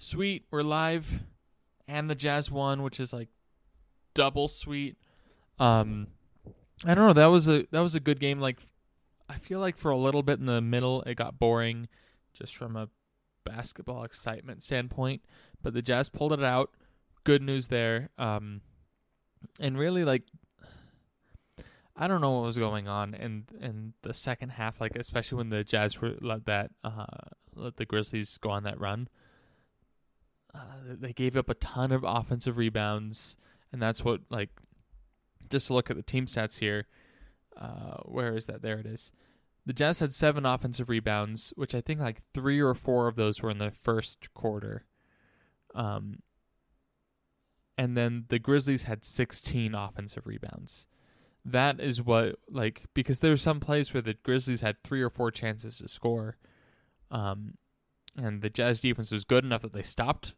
sweet. We're live, and the Jazz won, which is like double sweet. Um, I don't know. That was a that was a good game. Like, I feel like for a little bit in the middle, it got boring, just from a basketball excitement standpoint. But the Jazz pulled it out. Good news there. Um, and really like. I don't know what was going on in in the second half, like especially when the Jazz were let that uh, let the Grizzlies go on that run. Uh, they gave up a ton of offensive rebounds, and that's what like just to look at the team stats here. Uh, where is that? There it is. The Jazz had seven offensive rebounds, which I think like three or four of those were in the first quarter. Um, and then the Grizzlies had 16 offensive rebounds. That is what like because there were some plays where the Grizzlies had three or four chances to score, um, and the Jazz defense was good enough that they stopped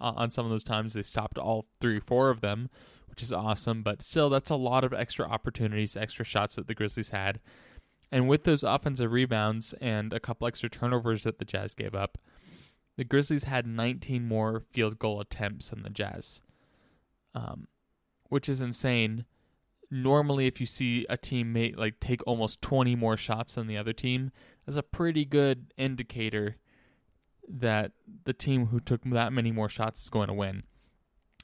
on some of those times. They stopped all three, four of them, which is awesome. But still, that's a lot of extra opportunities, extra shots that the Grizzlies had. And with those offensive rebounds and a couple extra turnovers that the Jazz gave up, the Grizzlies had 19 more field goal attempts than the Jazz, um, which is insane. Normally, if you see a team make, like take almost 20 more shots than the other team, that's a pretty good indicator that the team who took that many more shots is going to win.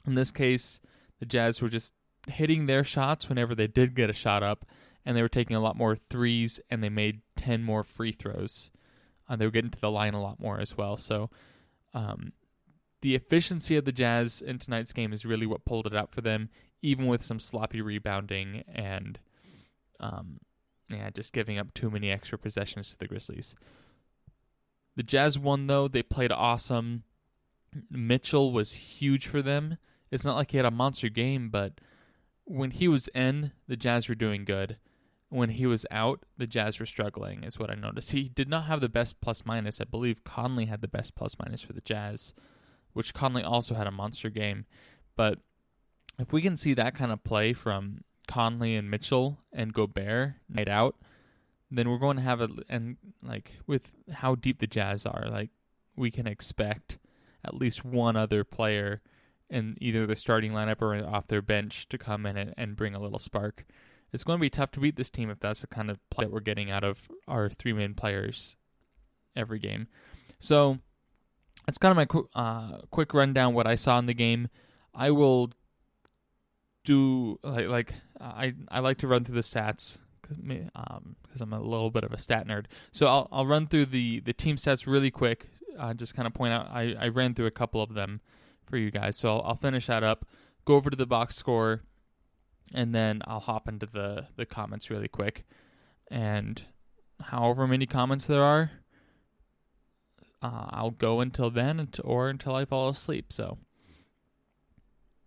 In this case, the Jazz were just hitting their shots whenever they did get a shot up, and they were taking a lot more threes, and they made 10 more free throws. Uh, they were getting to the line a lot more as well. So, um, the efficiency of the Jazz in tonight's game is really what pulled it out for them, even with some sloppy rebounding and, um, yeah, just giving up too many extra possessions to the Grizzlies. The Jazz won though; they played awesome. Mitchell was huge for them. It's not like he had a monster game, but when he was in, the Jazz were doing good. When he was out, the Jazz were struggling, is what I noticed. He did not have the best plus minus. I believe Conley had the best plus minus for the Jazz, which Conley also had a monster game. But if we can see that kind of play from Conley and Mitchell and Gobert night out, then we're going to have a and like with how deep the Jazz are, like we can expect at least one other player in either the starting lineup or off their bench to come in and, and bring a little spark. It's going to be tough to beat this team if that's the kind of play that we're getting out of our three main players every game. So that's kind of my qu- uh, quick rundown what I saw in the game. I will do like like I I like to run through the stats because um, I'm a little bit of a stat nerd. So I'll I'll run through the the team stats really quick. Uh, just kind of point out I I ran through a couple of them for you guys. So I'll, I'll finish that up, go over to the box score, and then I'll hop into the the comments really quick. And however many comments there are, uh, I'll go until then, or until I fall asleep. So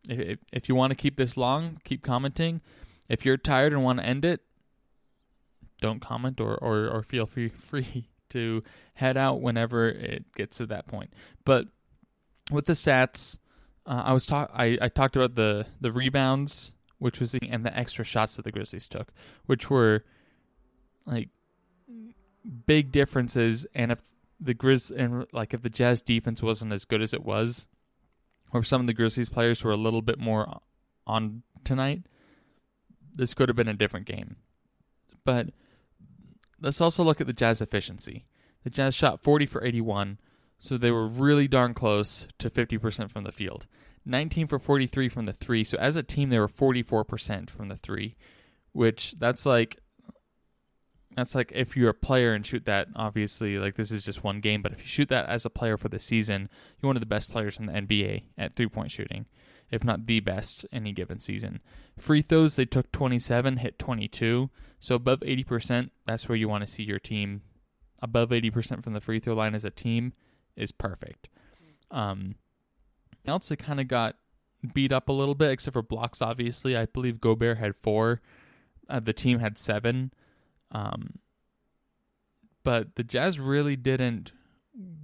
if if you want to keep this long, keep commenting. If you're tired and want to end it, don't comment or, or, or feel free free to head out whenever it gets to that point. But with the stats, uh, I was talk I, I talked about the the rebounds, which was the, and the extra shots that the Grizzlies took, which were like big differences. And if the Grizz and like if the Jazz defense wasn't as good as it was, or some of the Grizzlies players were a little bit more on tonight, this could have been a different game. But let's also look at the Jazz efficiency. The Jazz shot 40 for 81, so they were really darn close to 50% from the field. 19 for 43 from the three, so as a team they were 44% from the three, which that's like that's like if you're a player and shoot that obviously like this is just one game but if you shoot that as a player for the season you're one of the best players in the nba at three point shooting if not the best any given season. Free throws, they took 27, hit 22. So above 80%, that's where you want to see your team. Above 80% from the free throw line as a team is perfect. Um, else, they kind of got beat up a little bit, except for blocks, obviously. I believe Gobert had four, uh, the team had seven. Um, but the Jazz really didn't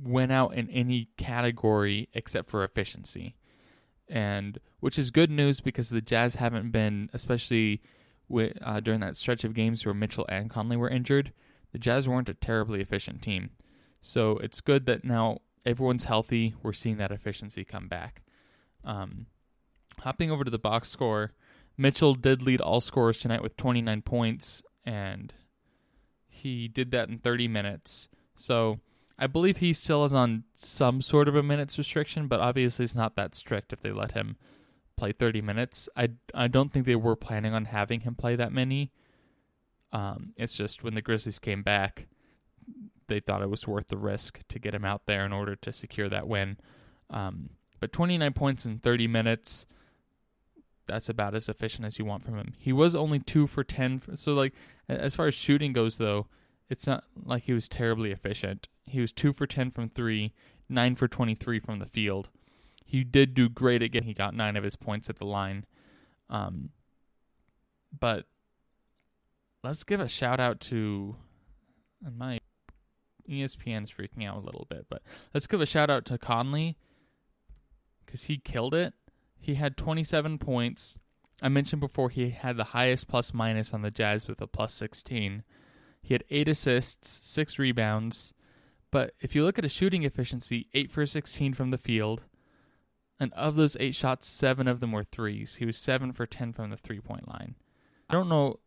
win out in any category except for efficiency and which is good news because the Jazz haven't been, especially with, uh, during that stretch of games where Mitchell and Conley were injured, the Jazz weren't a terribly efficient team. So it's good that now everyone's healthy. We're seeing that efficiency come back. Um, hopping over to the box score, Mitchell did lead all scorers tonight with 29 points, and he did that in 30 minutes. So I believe he still is on some sort of a minutes restriction, but obviously it's not that strict if they let him play 30 minutes. I, I don't think they were planning on having him play that many. Um, it's just when the Grizzlies came back, they thought it was worth the risk to get him out there in order to secure that win. Um, but 29 points in 30 minutes, that's about as efficient as you want from him. He was only 2 for 10. For, so, like, as far as shooting goes, though, it's not like he was terribly efficient. He was 2 for 10 from 3, 9 for 23 from the field. He did do great again. He got 9 of his points at the line. Um, but let's give a shout out to my ESPN's freaking out a little bit, but let's give a shout out to Conley because he killed it. He had 27 points. I mentioned before he had the highest plus minus on the Jazz with a plus 16. He had eight assists, six rebounds. But if you look at his shooting efficiency, 8 for 16 from the field. And of those eight shots, seven of them were threes. He was 7 for 10 from the three point line. I don't know.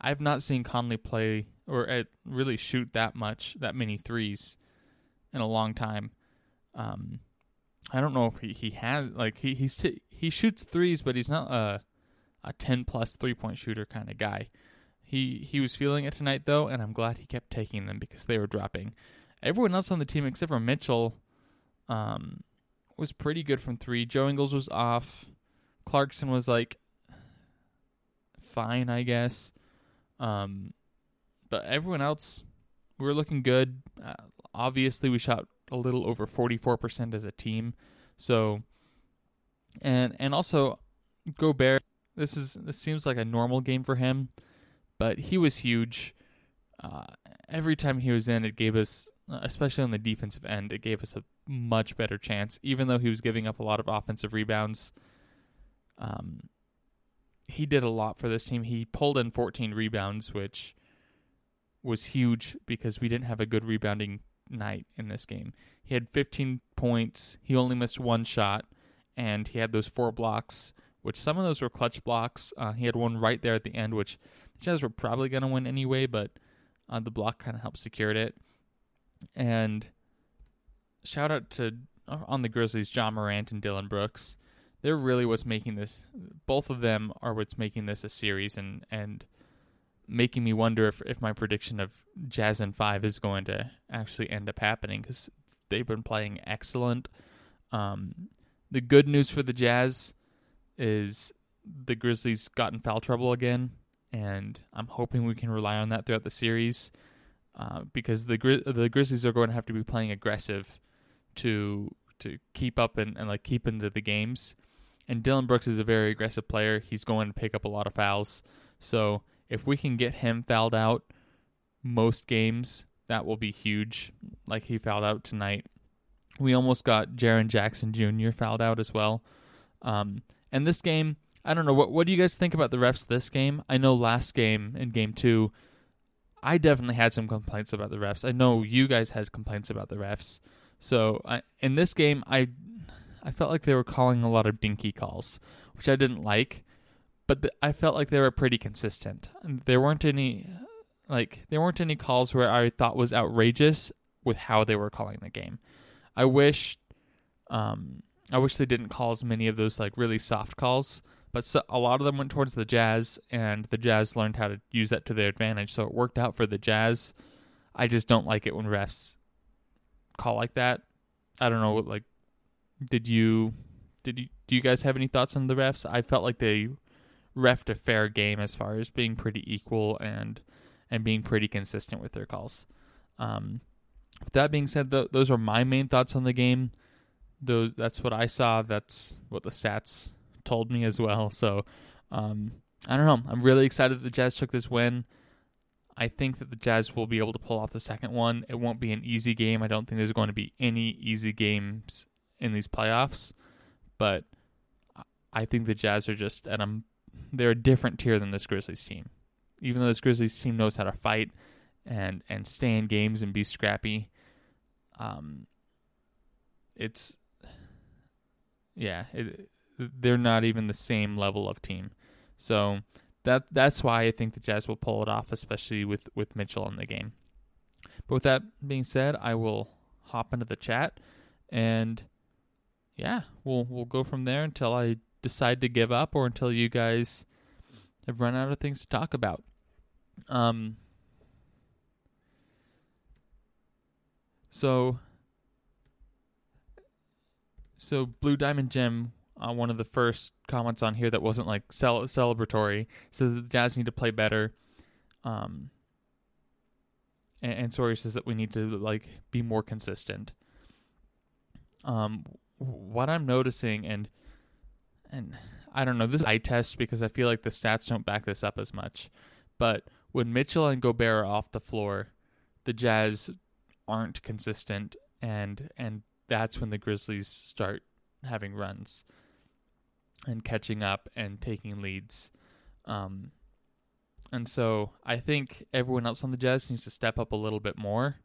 I've not seen Conley play or uh, really shoot that much, that many threes in a long time. Um, I don't know if he, he has like he he's t- he shoots threes, but he's not a a ten plus three point shooter kind of guy. He he was feeling it tonight though, and I'm glad he kept taking them because they were dropping. Everyone else on the team except for Mitchell, um, was pretty good from three. Joe Ingles was off. Clarkson was like fine, I guess. Um, but everyone else, we were looking good. Uh, obviously, we shot a little over 44% as a team. So and and also Gobert this is this seems like a normal game for him, but he was huge. Uh, every time he was in, it gave us, especially on the defensive end, it gave us a much better chance. Even though he was giving up a lot of offensive rebounds, um, he did a lot for this team. He pulled in 14 rebounds, which was huge because we didn't have a good rebounding night in this game. He had 15 points. He only missed one shot, and he had those four blocks, which some of those were clutch blocks. Uh, he had one right there at the end, which Jazz were probably going to win anyway, but uh, the block kind of helped secure it. And shout out to uh, on the Grizzlies, Ja Morant and Dillon Brooks. They're really what's making this. Both of them are what's making this a series, and and making me wonder if, if my prediction of Jazz in five is going to actually end up happening because they've been playing excellent. Um, the good news for the Jazz is the Grizzlies got in foul trouble again, and I'm hoping we can rely on that throughout the series uh, because the Gri- the Grizzlies are going to have to be playing aggressive to to keep up and, and like keep into the games. And Dillon Brooks is a very aggressive player. He's going to pick up a lot of fouls, so if we can get him fouled out most games, that will be huge. Like he fouled out tonight. We almost got Jaren Jackson Jr. fouled out as well. Um, and this game, I don't know. What what do you guys think about the refs this game? I know last game in game two, I definitely had some complaints about the refs. I know you guys had complaints about the refs. So I, in this game, I I felt like they were calling a lot of dinky calls, which I didn't like but I felt like they were pretty consistent. There weren't any like there weren't any calls where I thought was outrageous with how they were calling the game. I wish um I wish they didn't call as many of those like really soft calls, but so, a lot of them went towards the Jazz and the Jazz learned how to use that to their advantage, so it worked out for the Jazz. I just don't like it when refs call like that. I don't know like did you did you do you guys have any thoughts on the refs? I felt like they refed a fair game as far as being pretty equal and and being pretty consistent with their calls. Um, with that being said, th- those are my main thoughts on the game. Those that's what I saw. That's what the stats told me as well. So um, I don't know. I'm really excited that the Jazz took this win. I think that the Jazz will be able to pull off the second one. It won't be an easy game. I don't think there's going to be any easy games in these playoffs, but I think the Jazz are just at a they're a different tier than this Grizzlies team. Even though this Grizzlies team knows how to fight and and stay in games and be scrappy, um, it's yeah, it, they're not even the same level of team. So that that's why I think the Jazz will pull it off, especially with with Mitchell in the game. But with that being said, I will hop into the chat, and yeah, we'll we'll go from there until I decide to give up, or until you guys have run out of things to talk about. Um. So. So Blue Diamond Gym uh, one of the first comments on here that wasn't like cel- celebratory says that the Jazz need to play better. Um, and, and says that we need to like be more consistent. Um, what I'm noticing and and I don't know this I test because I feel like the stats don't back this up as much, but when Mitchell and Gobert are off the floor, the Jazz aren't consistent and and that's when the Grizzlies start having runs and catching up and taking leads. Um, and so I think everyone else on the Jazz needs to step up a little bit more.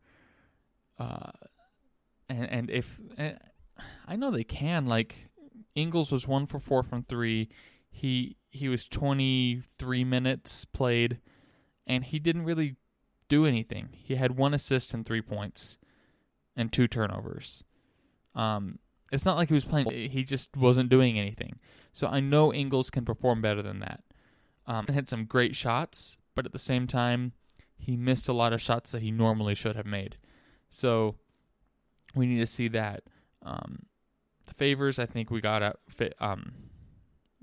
Uh, and and if and I know they can, like Ingles was one for four from three. He he was twenty three minutes played, and he didn't really do anything. He had one assist and three points, and two turnovers. Um, it's not like he was playing. He just wasn't doing anything. So I know Ingles can perform better than that. Um, had some great shots, but at the same time, he missed a lot of shots that he normally should have made. So we need to see that. Um, the Favors, I think we got out. Um,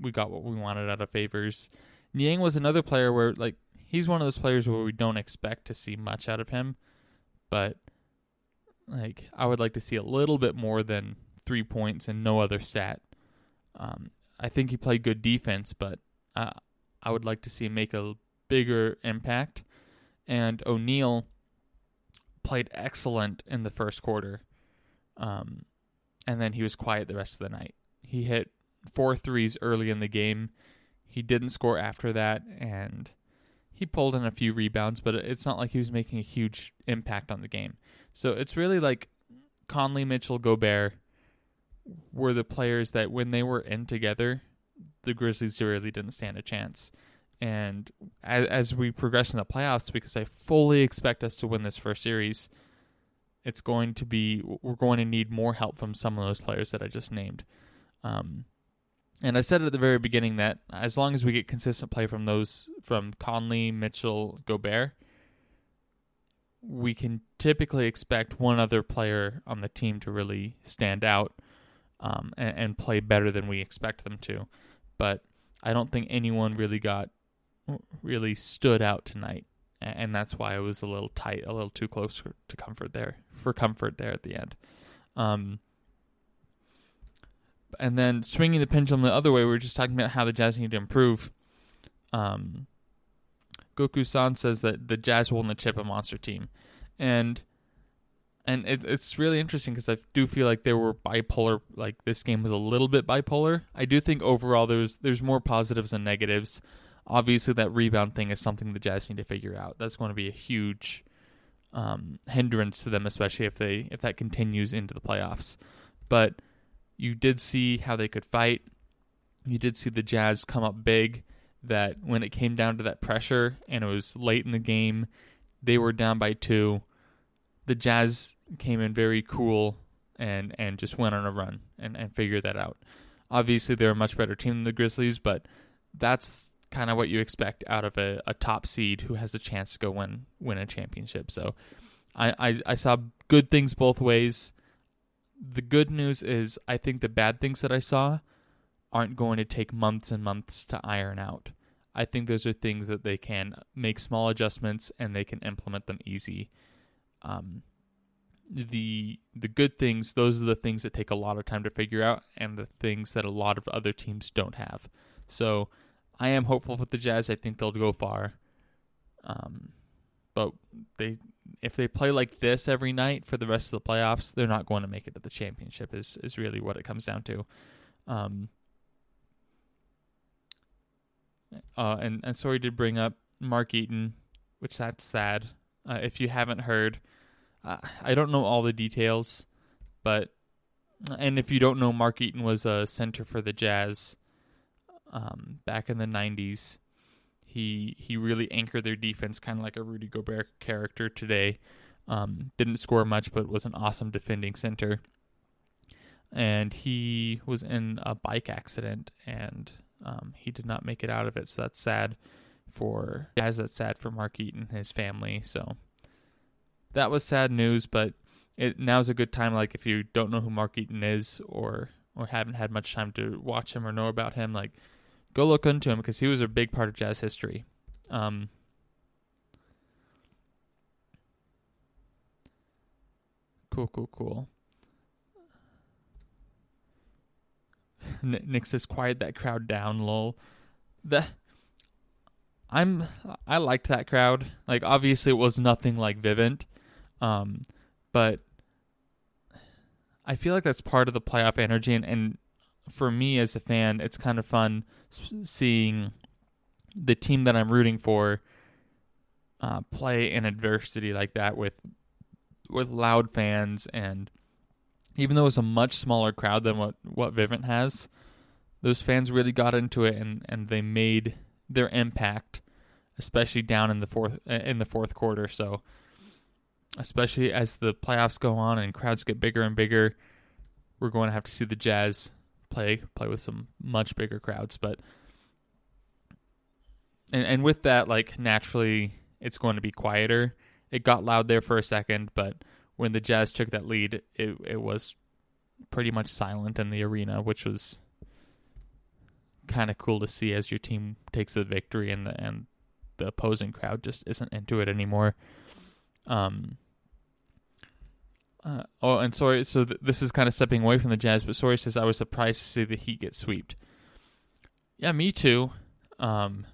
we got what we wanted out of Favors. Niang was another player where like he's one of those players where we don't expect to see much out of him, but like I would like to see a little bit more than three points and no other stat. Um, I think he played good defense, but uh, I would like to see him make a bigger impact. And O'Neale played excellent in the first quarter, um, and then he was quiet the rest of the night. He hit four threes early in the game. He didn't score after that, and he pulled in a few rebounds, but it's not like he was making a huge impact on the game. So it's really like Conley, Mitchell, Gobert were the players that when they were in together, the Grizzlies really didn't stand a chance. And as, as we progress in the playoffs, because I fully expect us to win this first series, it's going to be we're going to need more help from some of those players that I just named. Um, and I said at the very beginning that as long as we get consistent play from those from Conley, Mitchell, Gobert, we can typically expect one other player on the team to really stand out um, and, and, play better than we expect them to. But I don't think anyone really got really stood out tonight, and that's why it was a little tight, a little too close to comfort there for comfort there at the end. Um, and then swinging the pendulum the other way, we were just talking about how the Jazz need to improve. Um, Goku San says that the Jazz will chip a monster team, and and it, it's really interesting because I do feel like there were bipolar. Like this game was a little bit bipolar. I do think overall there's there's more positives than negatives. Obviously, that rebound thing is something the Jazz need to figure out. That's going to be a huge um, hindrance to them, especially if they if that continues into the playoffs. But you did see how they could fight. You did see the Jazz come up big. That when it came down to that pressure and it was late in the game, they were down by two the Jazz came in very cool and and just went on a run and, and figured that out. Obviously, they're a much better team than the Grizzlies, but that's kind of what you expect out of a, a top seed who has a chance to go win win a championship. So I, I, I saw good things both ways. The good news is I think the bad things that I saw aren't going to take months and months to iron out. I think those are things that they can make small adjustments and they can implement them easy um, the the good things those are the things that take a lot of time to figure out and the things that a lot of other teams don't have. So i am hopeful with the jazz. I think they'll go far. Um, but they if they play like this every night for the rest of the playoffs they're not going to make it to the championship is is really what it comes down to. Um, uh, and and sorry to bring up mark eaton which that's sad uh, if you haven't heard, uh, I don't know all the details, but and if you don't know, Mark Eaton was a center for the Jazz um, back in the '90s. He he really anchored their defense, kind of like a Rudy Gobert character today. Um, didn't score much, but was an awesome defending center. And he was in a bike accident, and um, he did not make it out of it. So that's sad for guys. That's sad for Mark Eaton, his family. So that was sad news, but it now's a good time. Like if you don't know who Mark Eaton is, or or haven't had much time to watch him or know about him, like go look into him because he was a big part of jazz history. Um, cool, cool, cool. Nick says, "Quiet that crowd down, lol." The I'm I liked that crowd. Like obviously it was nothing like Vivint, um, but I feel like that's part of the playoff energy, and, and for me as a fan, it's kind of fun seeing the team that I'm rooting for uh, play in adversity like that with with loud fans and even though it's a much smaller crowd than what what Vivint has, those fans really got into it and and they made their impact, especially down in the fourth in the fourth quarter. So especially as the playoffs go on and crowds get bigger and bigger, we're going to have to see the Jazz play play with some much bigger crowds. But and and with that, like naturally, it's going to be quieter. It got loud there for a second, but when the Jazz took that lead, it it was pretty much silent in the arena, which was kind of cool to see as your team takes the victory and the and the opposing crowd just isn't into it anymore. Um, uh, oh, and sorry. So th- this is kind of stepping away from the Jazz, but sorry says I was surprised to see the Heat get swept. Yeah, me too. Um,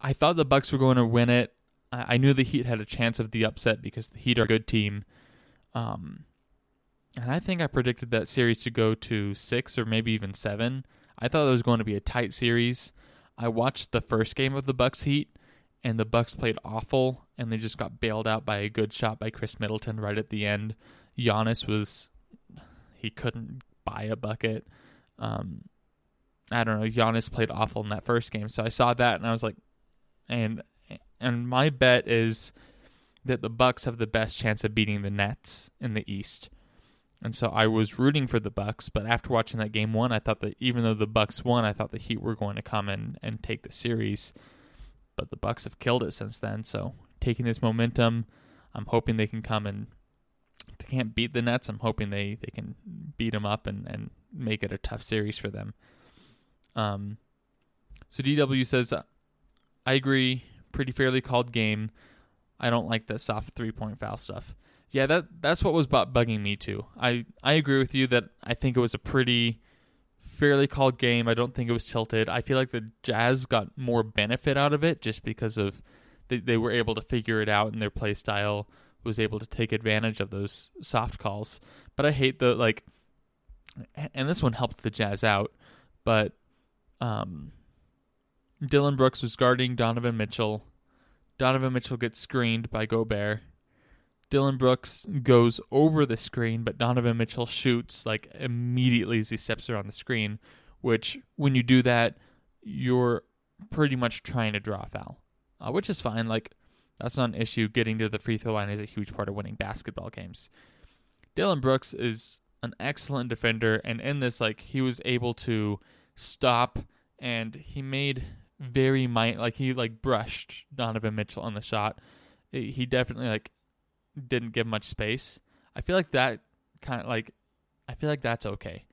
I thought the Bucks were going to win it. I-, I knew the Heat had a chance of the upset because the Heat are a good team. Um, and I think I predicted that series to go to six or maybe even seven. I thought it was going to be a tight series. I watched the first game of the Bucks Heat, and the Bucks played awful, and they just got bailed out by a good shot by Khris Middleton right at the end. Giannis was he couldn't buy a bucket. Um, I don't know. Giannis played awful in that first game, so I saw that and I was like, and and my bet is that the Bucks have the best chance of beating the Nets in the East. And so I was rooting for the Bucks, but after watching that game one, I thought that even though the Bucks won, I thought the Heat were going to come in and take the series. But the Bucks have killed it since then. So taking this momentum, I'm hoping they can come and they can't beat the Nets. I'm hoping they, they can beat them up and, and make it a tough series for them. Um, so DW says, I agree, pretty fairly called game. I don't like the soft three point foul stuff. Yeah, that that's what was bugging me too. I I agree with you that I think it was a pretty fairly called game. I don't think it was tilted. I feel like the Jazz got more benefit out of it just because of they, they were able to figure it out and their play style was able to take advantage of those soft calls. But I hate the like and this one helped the Jazz out, but um Dillon Brooks was guarding Donovan Mitchell. Donovan Mitchell gets screened by Gobert. Dillon Brooks goes over the screen, but Donovan Mitchell shoots like immediately as he steps around the screen, which when you do that, you're pretty much trying to draw a foul, uh, which is fine. Like, that's not an issue. Getting to the free throw line is a huge part of winning basketball games. Dillon Brooks is an excellent defender, and in this, like, he was able to stop and he made very might like he like brushed Donovan Mitchell on the shot. He definitely like didn't give much space. I feel like that kind of like I feel like that's okay.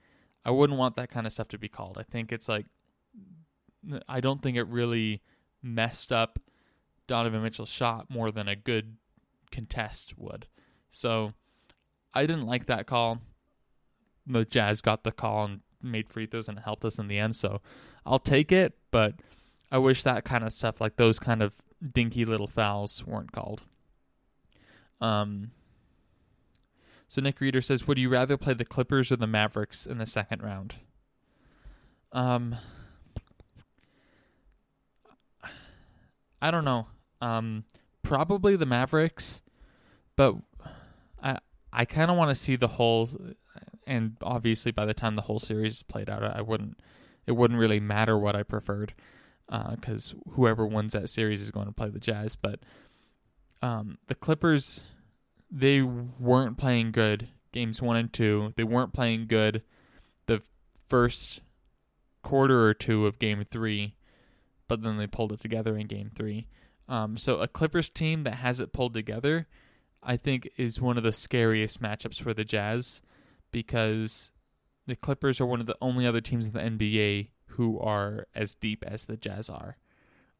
I wouldn't want that kind of stuff to be called. I think it's like I don't think it really messed up Donovan Mitchell's shot more than a good contest would. So I didn't like that call. The Jazz got the call and made free throws and helped us in the end. So I'll take it, but I wish that kind of stuff, like those kind of dinky little fouls, weren't called. Um, so Nick Reeder says, "Would you rather play the Clippers or the Mavericks in the second round?" Um, I don't know. Um, probably the Mavericks, but I I kind of want to see the whole. and obviously by the time the whole series is played out, I wouldn't it wouldn't really matter what I preferred because uh, whoever wins that series is going to play the Jazz. But um, the Clippers, they weren't playing good games one and two. They weren't playing good the first quarter or two of game three, but then they pulled it together in game three. Um, so a Clippers team that has it pulled together, I think, is one of the scariest matchups for the Jazz because the Clippers are one of the only other teams in the NBA who are as deep as the Jazz are.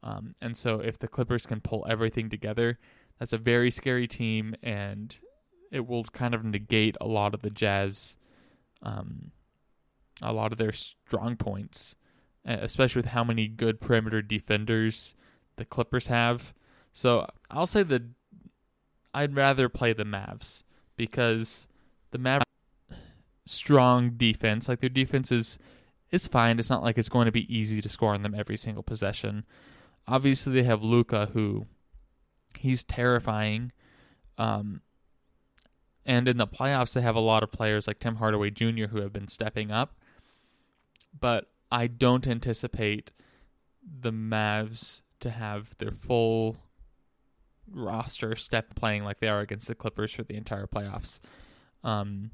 Um, and so if the Clippers can pull everything together, that's a very scary team, and it will kind of negate a lot of the Jazz, um, a lot of their strong points, especially with how many good perimeter defenders the Clippers have. So I'll say that I'd rather play the Mavs because the Mavs strong defense. Like their defense is is fine. It's not like it's going to be easy to score on them every single possession. Obviously, they have Luka, who he's terrifying. Um, and in the playoffs, they have a lot of players like Tim Hardaway Jr. who have been stepping up. But I don't anticipate the Mavs to have their full roster step playing like they are against the Clippers for the entire playoffs. Um,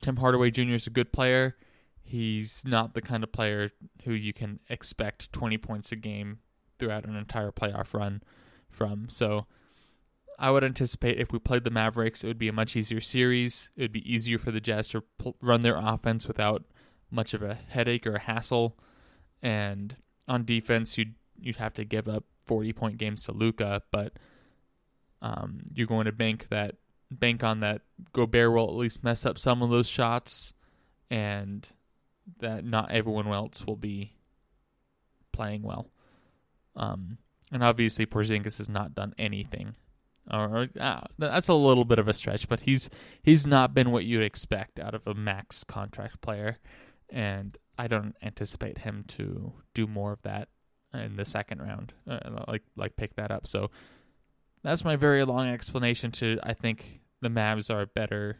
Tim Hardaway Jr. is a good player. He's not the kind of player who you can expect 20 points a game throughout an entire playoff run from. So I would anticipate if we played the Mavericks, it would be a much easier series. It would be easier for the Jazz to run their offense without much of a headache or a hassle. And on defense, you'd you'd have to give up 40 point games to Luka, but um, you're going to bank that bank on that Gobert will at least mess up some of those shots, and that not everyone else will be playing well. Um, and obviously Porzingis has not done anything. Or uh, that's a little bit of a stretch, but he's he's not been what you'd expect out of a max contract player, and I don't anticipate him to do more of that in the second round, uh, like like pick that up. So that's my very long explanation to I think the Mavs are a better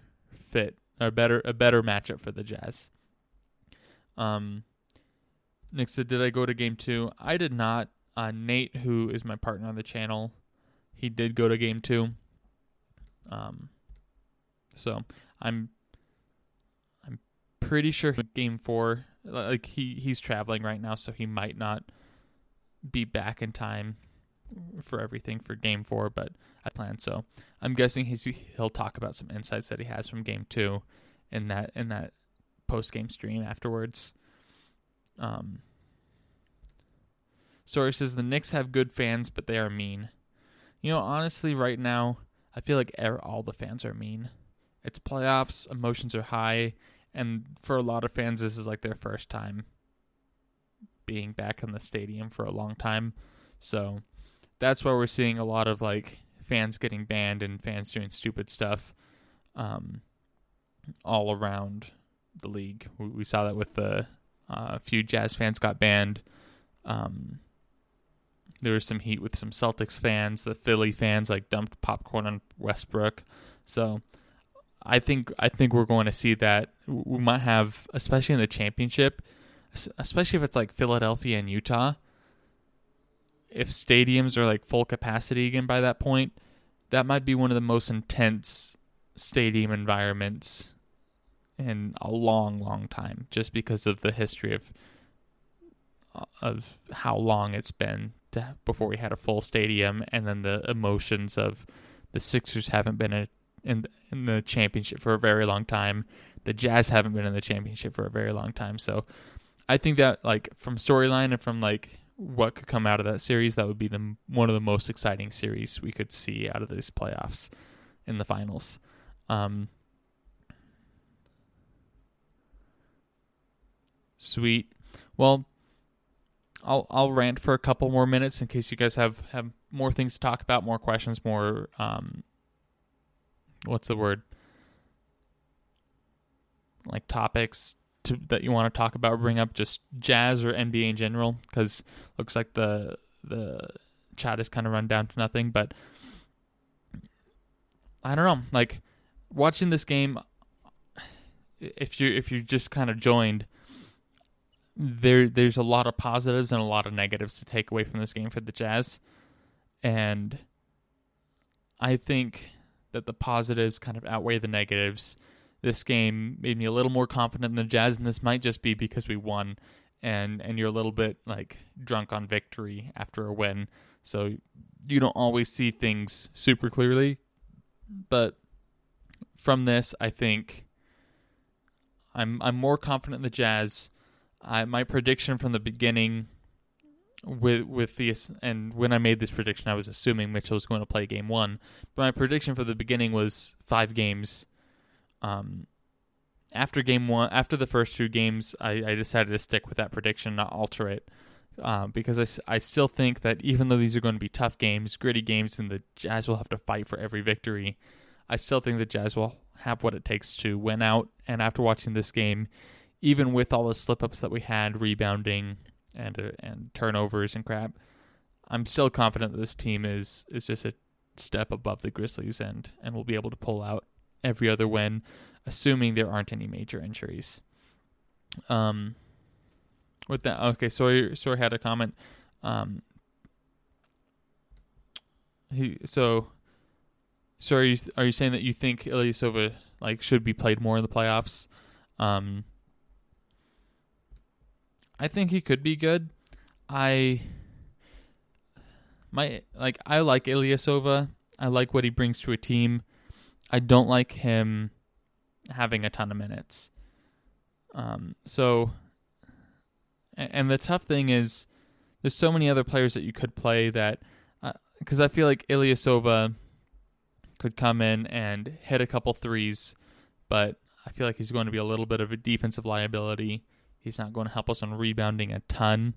fit, a better a better matchup for the Jazz. Um, Nick said, "Did I go to game two? I did not. Uh, Nate, who is my partner on the channel, he did go to game two. Um, so I'm I'm pretty sure game four. Like he he's traveling right now, so he might not be back in time for everything for game four, but I plan so. I'm guessing he's he'll talk about some insights that he has from game two in that in that post game stream afterwards. Um Source says the Knicks have good fans, but they are mean. You know, honestly, right now, I feel like all the fans are mean. It's playoffs, emotions are high, and for a lot of fans, this is like their first time being back in the stadium for a long time. So that's why we're seeing a lot of like fans getting banned and fans doing stupid stuff um, all around the league. We, we saw that with the uh, few Jazz fans got banned. Um, there was some heat with some Celtics fans. The Philly fans like dumped popcorn on Westbrook. So I think I think we're going to see that. We might have, especially in the championship, especially if it's like Philadelphia and Utah if stadiums are like full capacity again by that point, that might be one of the most intense stadium environments in a long, long time, just because of the history of of how long it's been to, before we had a full stadium, and then the emotions of the Sixers haven't been a, in in the championship for a very long time. The Jazz haven't been in the championship for a very long time. So, I think that like from storyline and from like what could come out of that series, that would be the one of the most exciting series we could see out of these playoffs in the finals. Um, sweet. Well, I'll I'll rant for a couple more minutes in case you guys have have more things to talk about, more questions, more um, what's the word? Like topics to, that you want to talk about, bring up just jazz or NBA in general, because looks like the the chat is kind of run down to nothing. But I don't know, like watching this game, if you if you just kind of joined, there there's a lot of positives and a lot of negatives to take away from this game for the Jazz, and I think that the positives kind of outweigh the negatives. This game made me a little more confident in the Jazz, and this might just be because we won, and and you're a little bit like drunk on victory after a win, so you don't always see things super clearly. But from this, I think I'm I'm more confident in the Jazz. I, my prediction from the beginning with with the and when I made this prediction, I was assuming Mitchell was going to play game one. But my prediction for the beginning was five games. Um, after game one, after the first two games, I, I decided to stick with that prediction, not alter it, uh, because I, I still think that even though these are going to be tough games, gritty games, and the Jazz will have to fight for every victory, I still think the Jazz will have what it takes to win out. And after watching this game, even with all the slip ups that we had, rebounding and uh, and turnovers and crap, I'm still confident that this team is is just a step above the Grizzlies and and will be able to pull out every other win, assuming there aren't any major injuries. Um, with that, okay, sorry, sorry, had a comment. Um, he so. So are you are you saying that you think Ilyasova like should be played more in the playoffs? Um, I think he could be good. I my like I like Ilyasova. I like what he brings to a team. I don't like him having a ton of minutes. Um, so, and the tough thing is, there's so many other players that you could play that, because uh, I feel like Ilyasova could come in and hit a couple threes, but I feel like he's going to be a little bit of a defensive liability. He's not going to help us on rebounding a ton.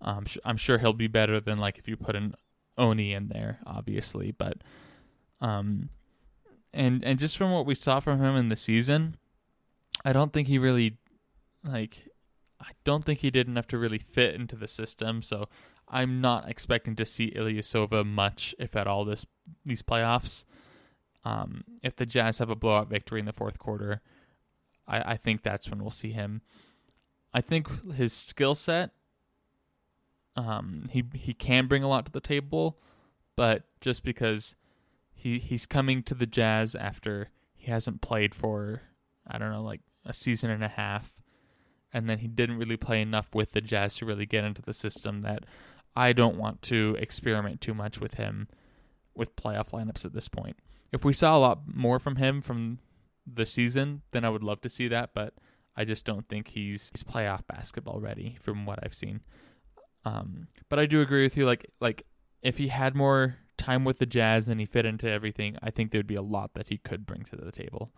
Um, I'm sure he'll be better than like if you put an Oni in there, obviously, but um, and and just from what we saw from him in the season, I don't think he really like I don't think he did enough to really fit into the system. So I'm not expecting to see Ilyasova much, if at all, this these playoffs. Um, if the Jazz have a blowout victory in the fourth quarter, I, I think that's when we'll see him. I think his skill set, um, he he can bring a lot to the table, but just because he he's coming to the Jazz after he hasn't played for I don't know like a season and a half, and then he didn't really play enough with the Jazz to really get into the system that I don't want to experiment too much with him with playoff lineups at this point. If we saw a lot more from him from the season, then I would love to see that, but I just don't think he's he's playoff basketball ready from what I've seen. Um, but I do agree with you. Like like if he had more time with the Jazz and he fit into everything, I think there'd be a lot that he could bring to the table.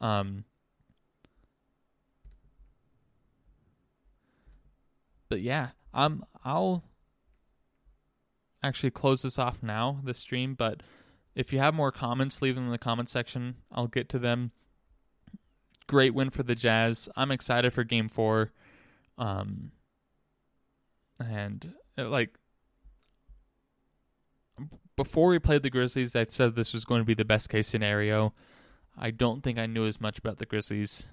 Um, but yeah, um, I'll actually close this off now, the stream. But if you have more comments, leave them in the comment section. I'll get to them. Great win for the Jazz. I'm excited for Game Four. Um, and uh, like before we played the Grizzlies, I said this was going to be the best case scenario. I don't think I knew as much about the Grizzlies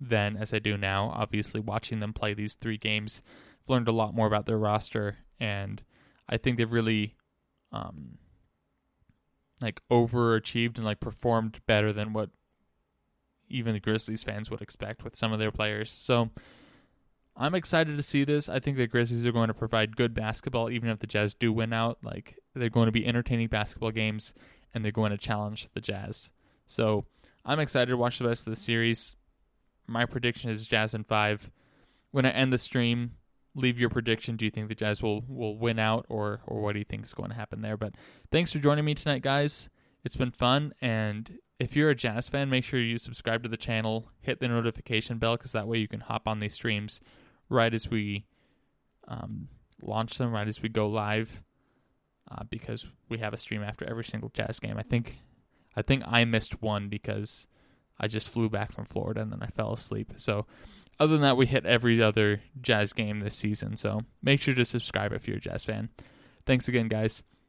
then as I do now. Obviously, watching them play these three games, I've learned a lot more about their roster, and I think they've really, um, like overachieved and like performed better than what even the Grizzlies fans would expect with some of their players. So I'm excited to see this. I think the Grizzlies are going to provide good basketball, even if the Jazz do win out. Like they're going to be entertaining basketball games, and they're going to challenge the Jazz. So I'm excited to watch the rest of the series. My prediction is Jazz in five. When I end the stream, leave your prediction. Do you think the Jazz will will win out, or or what do you think is going to happen there? But thanks for joining me tonight, guys. It's been fun, and if you're a Jazz fan, make sure you subscribe to the channel, hit the notification bell, because that way you can hop on these streams right as we um, launch them, right as we go live, uh, because we have a stream after every single Jazz game. I think, I think I missed one because I just flew back from Florida and then I fell asleep. So, other than that, we hit every other Jazz game this season. So make sure to subscribe if you're a Jazz fan. Thanks again, guys.